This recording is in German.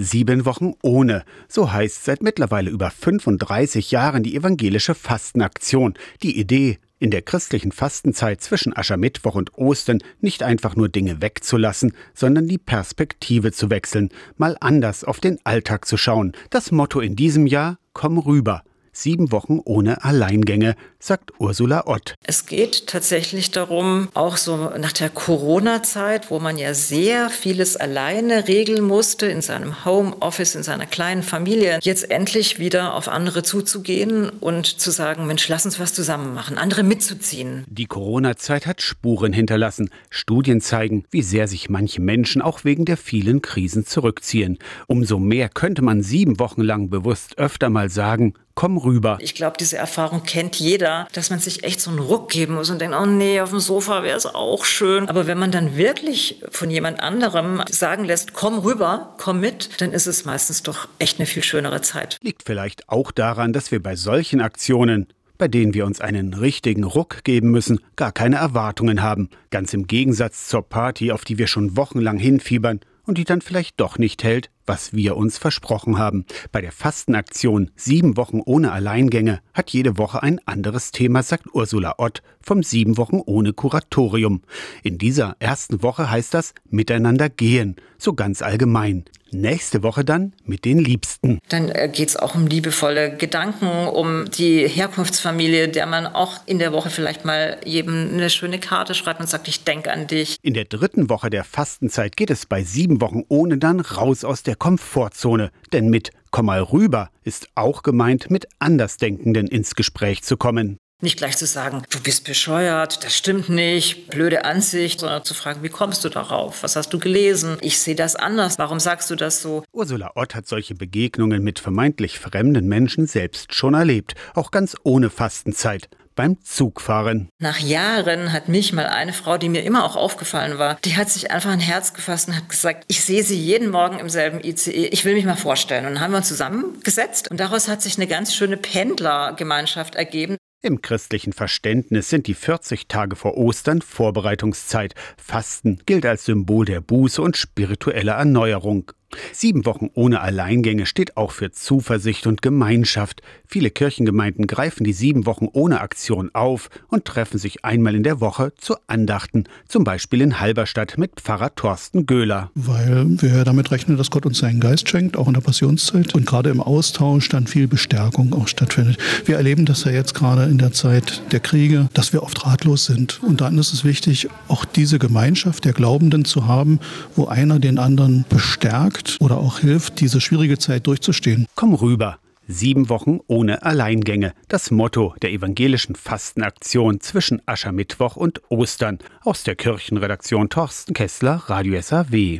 Sieben Wochen ohne. So heißt seit mittlerweile über 35 Jahren die evangelische Fastenaktion. Die Idee, in der christlichen Fastenzeit zwischen Aschermittwoch und Ostern nicht einfach nur Dinge wegzulassen, sondern die Perspektive zu wechseln, mal anders auf den Alltag zu schauen. Das Motto in diesem Jahr, komm rüber. Sieben Wochen ohne Alleingänge, sagt Ursula Ott. Es geht tatsächlich darum, auch so nach der Corona-Zeit, wo man ja sehr vieles alleine regeln musste in seinem Homeoffice, in seiner kleinen Familie, jetzt endlich wieder auf andere zuzugehen und zu sagen, Mensch, lass uns was zusammen machen, andere mitzuziehen. Die Corona-Zeit hat Spuren hinterlassen. Studien zeigen, wie sehr sich manche Menschen auch wegen der vielen Krisen zurückziehen. Umso mehr könnte man sieben Wochen lang bewusst öfter mal sagen, komm rüber. Ich glaube, diese Erfahrung kennt jeder, dass man sich echt so einen Ruck geben muss und denkt, oh nee, auf dem Sofa wäre es auch schön. Aber wenn man dann wirklich von jemand anderem sagen lässt, komm rüber, komm mit, dann ist es meistens doch echt eine viel schönere Zeit. Liegt vielleicht auch daran, dass wir bei solchen Aktionen bei denen wir uns einen richtigen Ruck geben müssen, gar keine Erwartungen haben. Ganz im Gegensatz zur Party, auf die wir schon wochenlang hinfiebern und die dann vielleicht doch nicht hält, was wir uns versprochen haben. Bei der Fastenaktion Sieben Wochen ohne Alleingänge hat jede Woche ein anderes Thema, sagt Ursula Ott vom Sieben Wochen ohne Kuratorium. In dieser ersten Woche heißt das Miteinander gehen, so ganz allgemein. Nächste Woche dann mit den Liebsten. Dann äh, geht es auch um liebevolle Gedanken, um die Herkunftsfamilie, der man auch in der Woche vielleicht mal jedem eine schöne Karte schreibt und sagt, ich denke an dich. In der dritten Woche der Fastenzeit geht es bei sieben Wochen ohne dann raus aus der Komfortzone. Denn mit Komm mal rüber ist auch gemeint, mit Andersdenkenden ins Gespräch zu kommen. Nicht gleich zu sagen, du bist bescheuert, das stimmt nicht, blöde Ansicht, sondern zu fragen, wie kommst du darauf? Was hast du gelesen? Ich sehe das anders. Warum sagst du das so? Ursula Ott hat solche Begegnungen mit vermeintlich fremden Menschen selbst schon erlebt, auch ganz ohne Fastenzeit beim Zugfahren. Nach Jahren hat mich mal eine Frau, die mir immer auch aufgefallen war, die hat sich einfach ein Herz gefasst und hat gesagt, ich sehe sie jeden Morgen im selben ICE, ich will mich mal vorstellen. Und dann haben wir uns zusammengesetzt und daraus hat sich eine ganz schöne Pendlergemeinschaft ergeben. Im christlichen Verständnis sind die 40 Tage vor Ostern Vorbereitungszeit. Fasten gilt als Symbol der Buße und spiritueller Erneuerung. Sieben Wochen ohne Alleingänge steht auch für Zuversicht und Gemeinschaft. Viele Kirchengemeinden greifen die sieben Wochen ohne Aktion auf und treffen sich einmal in der Woche zu Andachten, zum Beispiel in Halberstadt mit Pfarrer Thorsten Göhler. Weil wir damit rechnen, dass Gott uns seinen Geist schenkt, auch in der Passionszeit und gerade im Austausch dann viel Bestärkung auch stattfindet. Wir erleben das ja jetzt gerade in der Zeit der Kriege, dass wir oft ratlos sind. Und dann ist es wichtig, auch diese Gemeinschaft der Glaubenden zu haben, wo einer den anderen bestärkt stärkt oder auch hilft, diese schwierige Zeit durchzustehen. Komm rüber. Sieben Wochen ohne Alleingänge. Das Motto der evangelischen Fastenaktion zwischen Aschermittwoch und Ostern. Aus der Kirchenredaktion Torsten Kessler, Radio SAW.